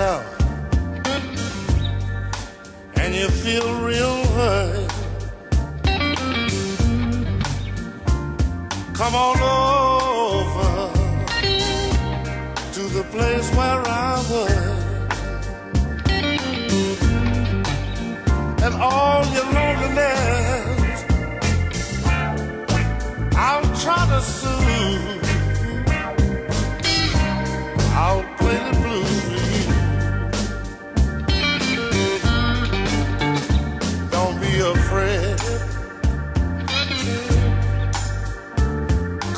out and you feel real hurt, come on over to the place where I work. And all your loneliness, I'll try to soothe.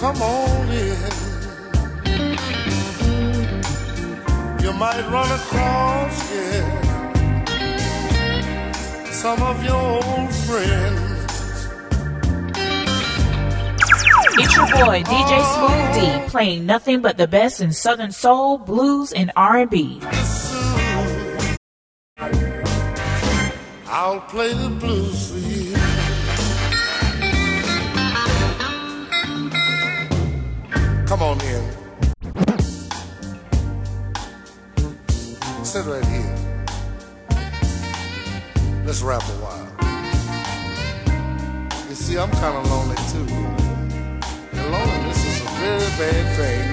Come on in. You might run across, yeah, some of your old friends. It's your boy DJ oh. Smooth D playing nothing but the best in Southern soul, blues, and R&B. I'll play the blues for you. Come on in. Sit right here. Let's rap a while. You see, I'm kind of lonely too. And loneliness is a very bad thing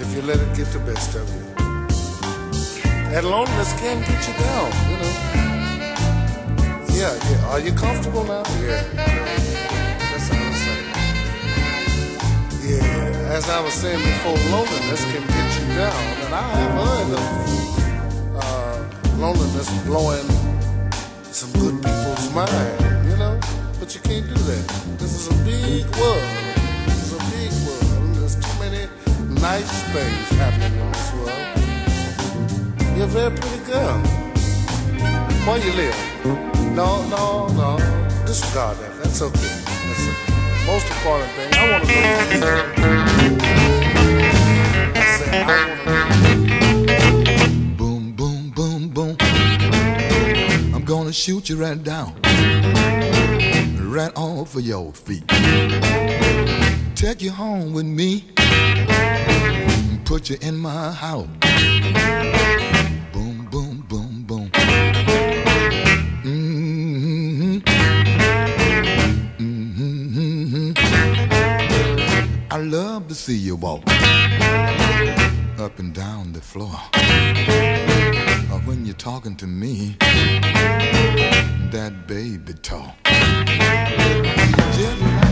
if you let it get the best of you. And loneliness can get you down, you know. Yeah, yeah. Are you comfortable now? Yeah. Yeah, as I was saying before, loneliness can get you down. And I have heard of uh, loneliness blowing some good people's mind, you know? But you can't do that. This is a big world. This is a big world. There's too many nice things happening in this world. You're a very pretty girl. Where you live? No, no, no. Disregard that. That's okay. Most important thing. I want to know. Want Boom, boom, boom, boom. I'm gonna shoot you right down, right off of your feet. Take you home with me, put you in my house. See you walk up and down the floor. Or when you're talking to me, that baby talk. Just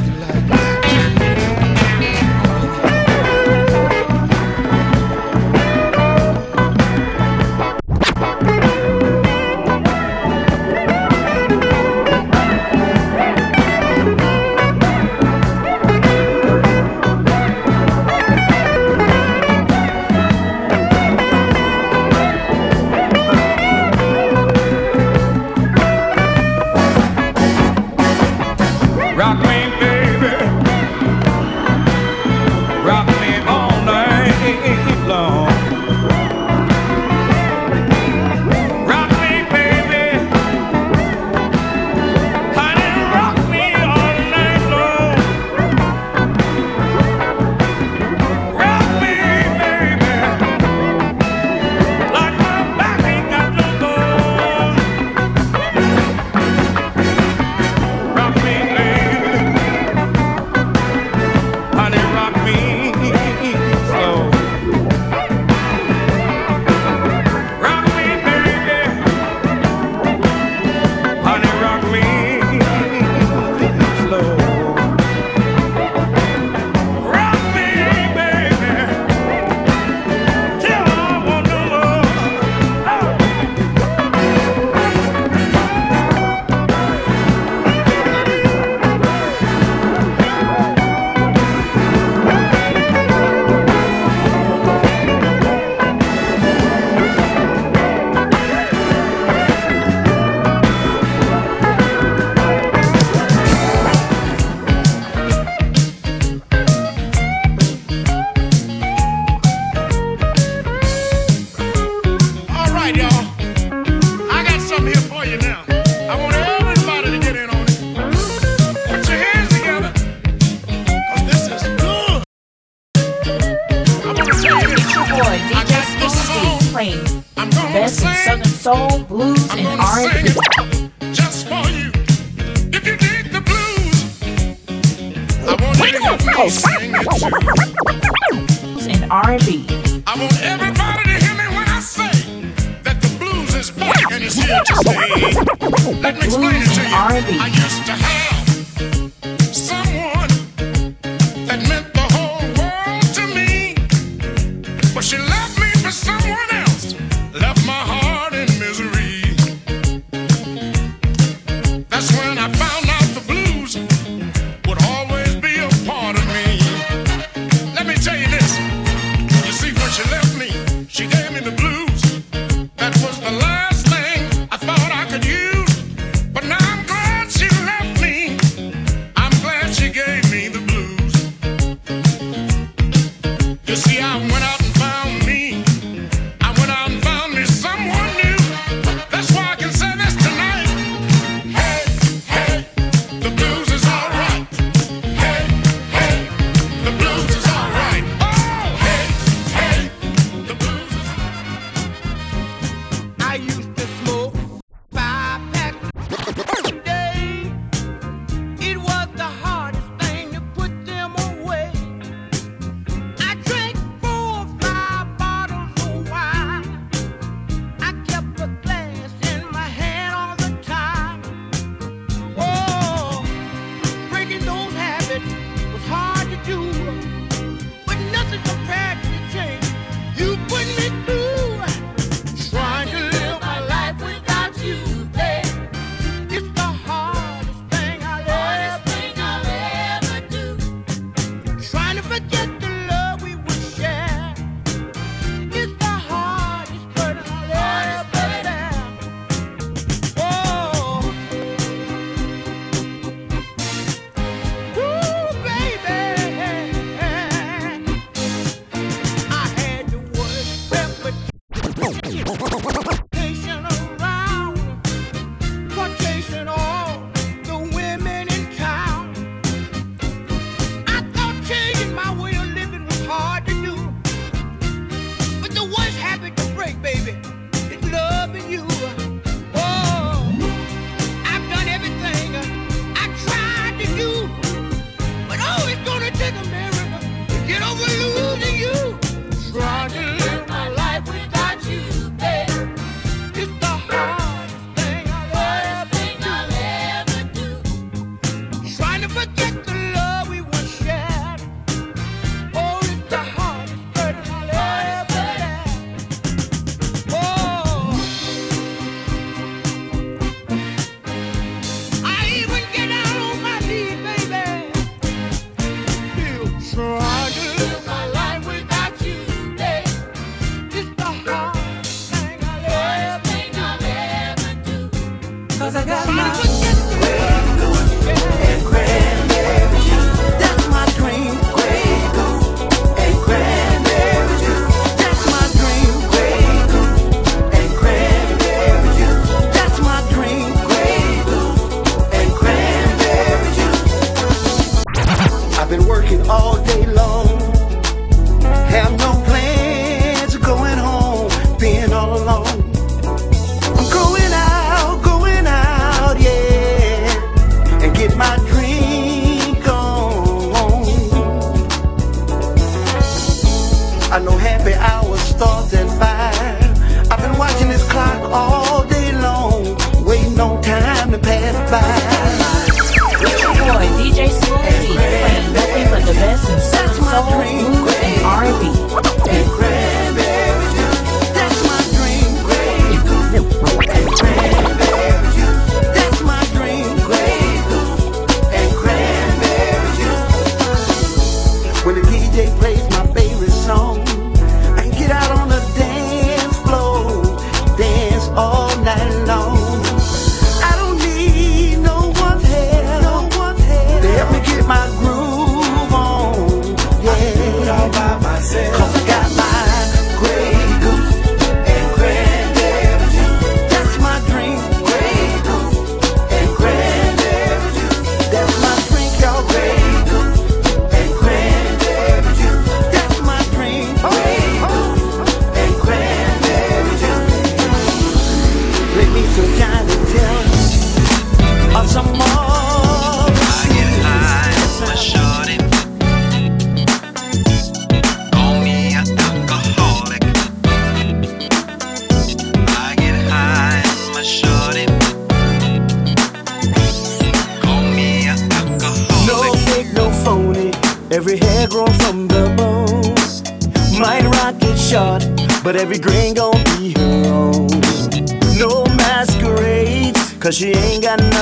explain to you. R&B.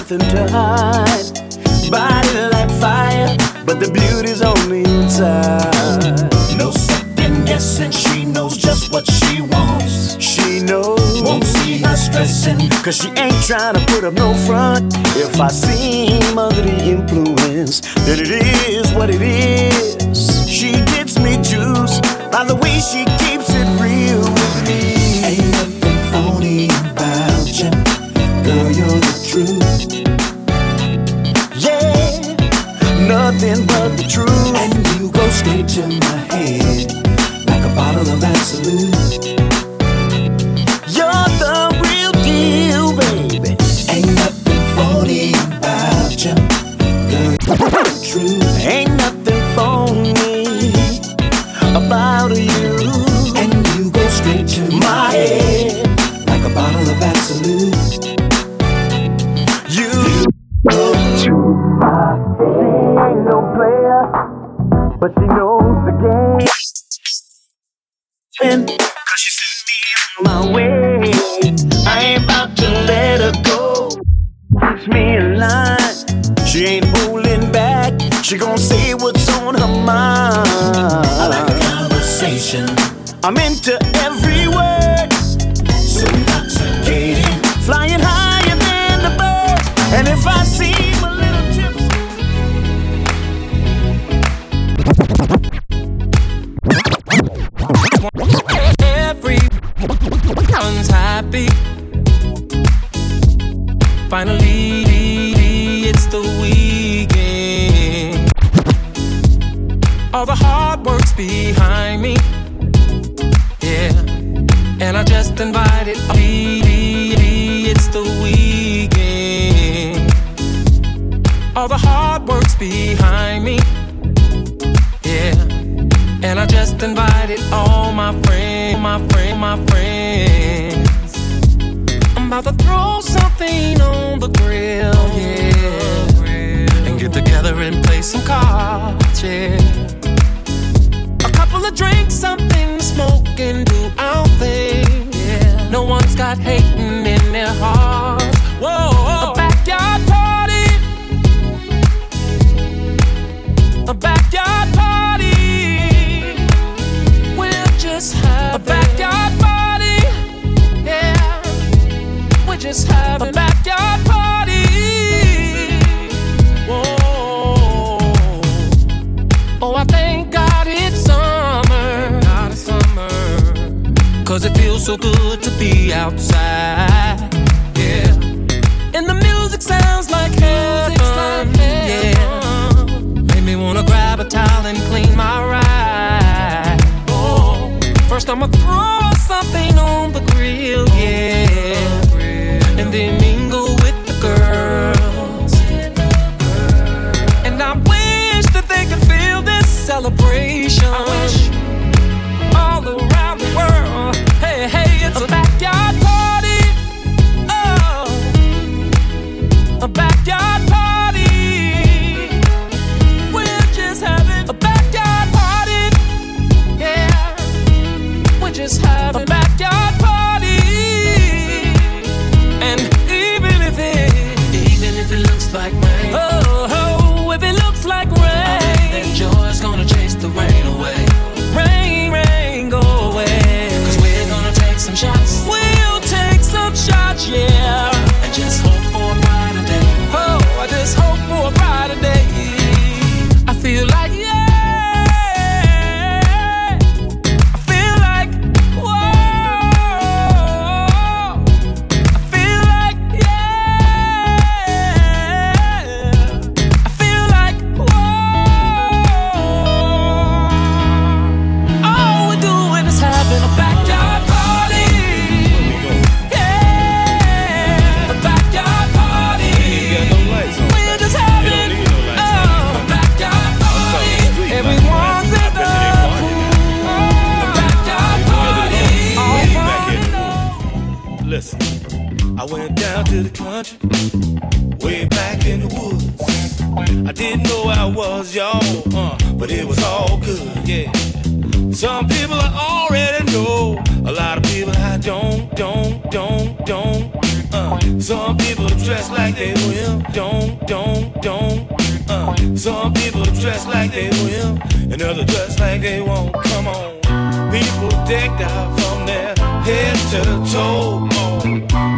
Nothing to hide. Body like fire, but the beauty's only inside. No second guessing, she knows just what she wants. She knows, won't see her stressing, cause she ain't trying to put up no front. If I seem under the influence, then it is what it is. She gets me juice by the way she keeps go straight to my head like a bottle of Absolut. You're the real deal, baby. Ain't nothing phony about you, girl. Truth. Ain't nothing phony about you. And you go straight to my head like a bottle of Absolut. You go to my head. Ain't no player, but she knows Cause she sent me on my way. I ain't about to let her go. Keeps me in line. She ain't holding back. She gon' say what's on her mind. I like a conversation. I'm into every word. So intoxicating. Flying higher than the bird. And if I seem Finally, it's the weekend. All the hard work's behind me. Yeah. And I just invited. It's the weekend. All the hard work's behind me. Yeah. And I just invited all my friends, my friend, my friends. About to throw something on the grill, yeah. And get together and play some cards, yeah. A couple of drinks, something to smoke and do our thing, yeah. No one's got hating in their hearts. Whoa, Some people I already know, a lot of people I don't, don't, don't, don't. Uh, some people dress like they will, don't, don't, don't. Uh, some people dress like they will, and others dress like they won't. Come on, people decked out from their head to the toe. Oh,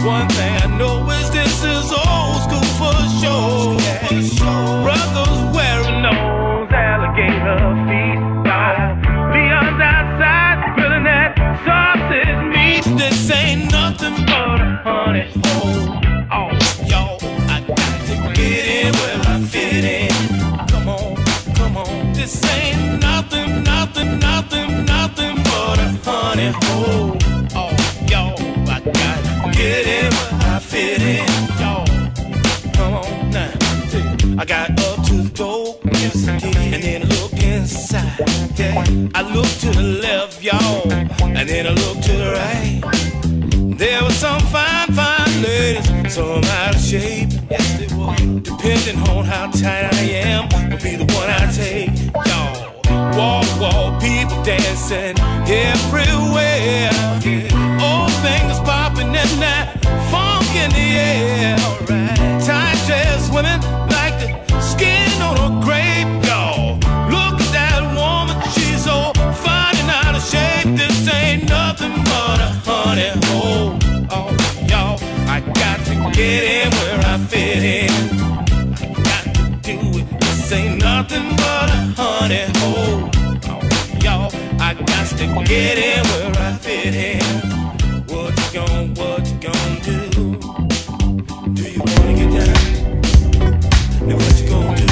one thing I know is this is old school for sure. Brothers wearing those alligator feet. Nothing, nothing, but a honey hole. Oh, yo, I got to get in where I fit in. Yo, come on now. I got up to the door, yes and then I look inside. Yeah, I look to the left, y'all, and then I look to the right. There were some fine, fine ladies, some out of shape, yes they were. Depending on how tight I am, will be the one I take, y'all. Walk, walk, people dancing everywhere. Yeah. Old fingers popping and that funk in the air. Tight dress women like the skin on a grape, y'all. Look at that woman, she's so fine and out of shape. This ain't nothing but a honey hole. Oh, y'all, I got to get in where I fit in. This ain't nothing but a honey hole. Y'all, I got to get in where I fit in. What you gon' what you gon' do? Do you wanna get down? Now what you gon' do?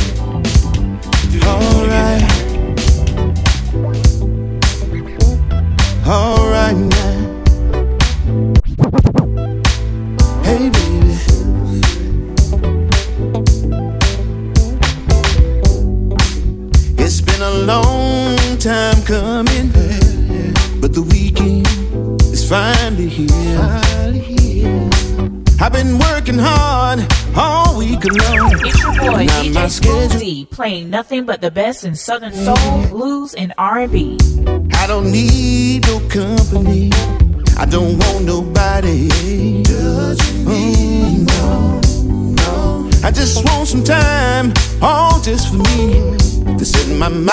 Do you wanna get down? Alright now. I've been working hard all week long. It's your boy my DJ playing nothing but the best in Southern soul, blues, and R&B. I don't need no company. I don't want nobody judging me. No, no. I just want some time, all just for me, to set my mind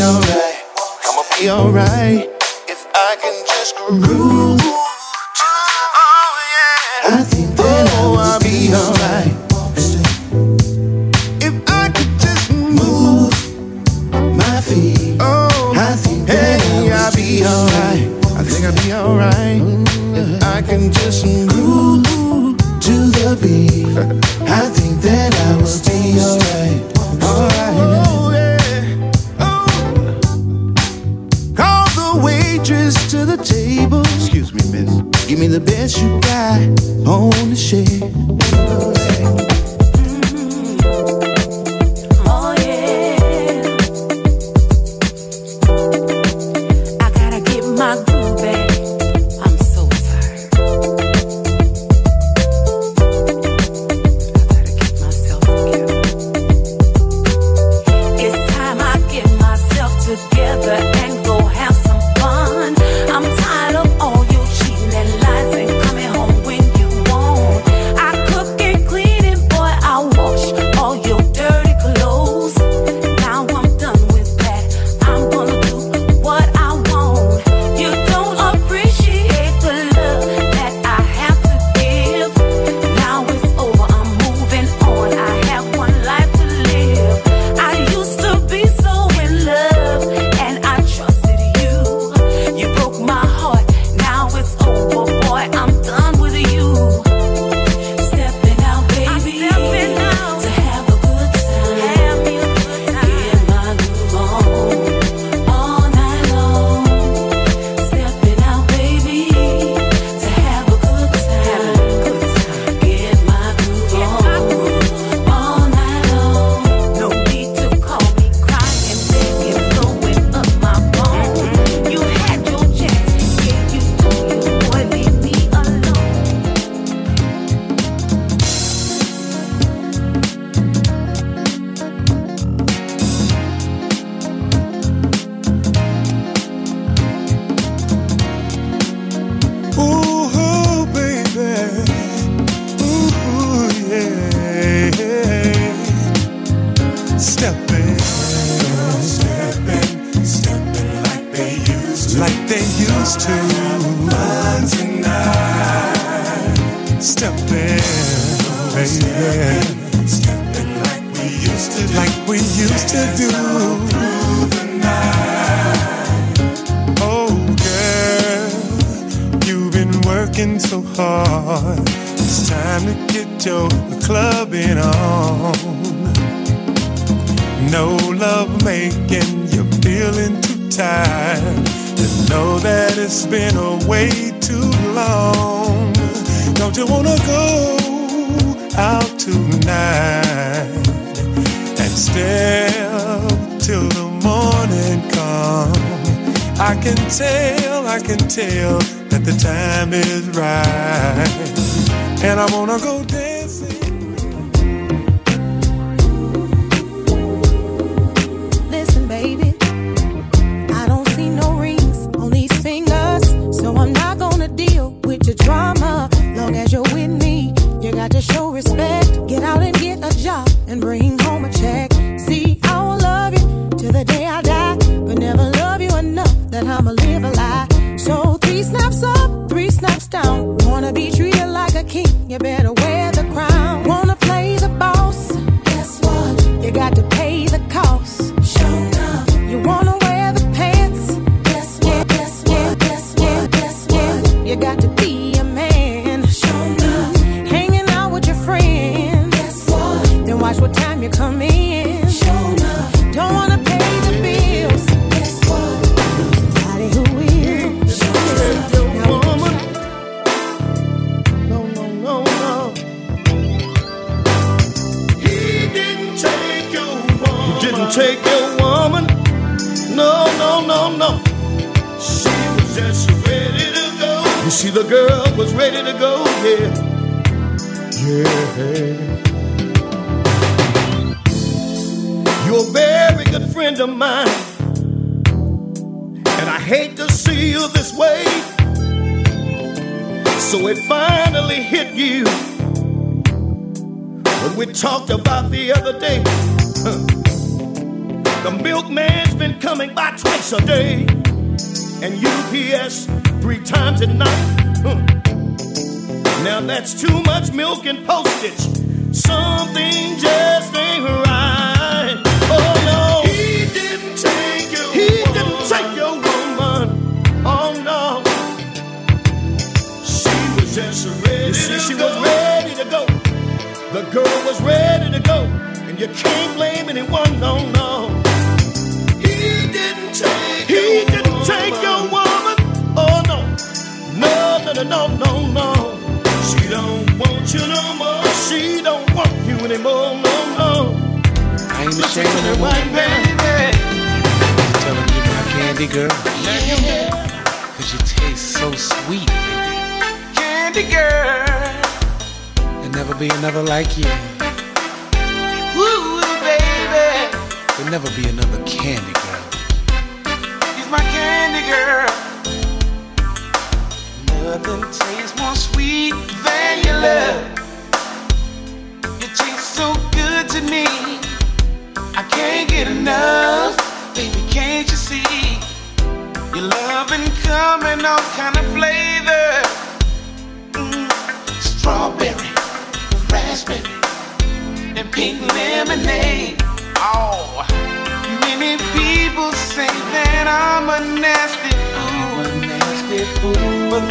be alright. I'ma be alright if I can just groove. Oh yeah, I think that I will be alright. If I could just move my feet, oh, I think hey, I'll be alright. I think I'll be alright if I can just groove to the beat. I think that I will be alright, alright. Waitress to the table. Excuse me, miss. Give me the best you got on the shelf. Like we used to do. Oh, girl, you've been working so hard. It's time to get your clubbing on. No love making you feeling too tired. You know that it's been away too long. Don't you wanna go out tonight and stay till the morning come? I can tell, I can tell that the time is right, and I wanna go dancing. The girl was ready to go, yeah. Yeah. You're a very good friend of mine. And I hate to see you this way. So it finally hit you when we talked about the other day. The milkman's been coming by twice a day, and UPS three times a night. Huh. Now that's too much milk and postage. Something just ain't right. Oh no, he didn't take your he didn't take your woman. Oh no. She was just ready. You see, she was ready to go. The girl was ready to go, and you can't blame anyone. No, no. He didn't take. He no, no, no. She don't want you no more. She don't want you anymore. No, no. I ain't ashamed of that woman, baby. Tell her you're my candy girl. Cause you taste so sweet. Candy girl. There'll never be another like you. Woo, baby. There'll never be another candy girl. She's my candy girl. Nothing tastes more sweet than your love. You taste so good to me. I can't get enough, baby. Can't you see? Your loving coming all kind of flavor. Mm, strawberry, raspberry, and pink lemonade. Oh, many people say that I'm a nasty fool. But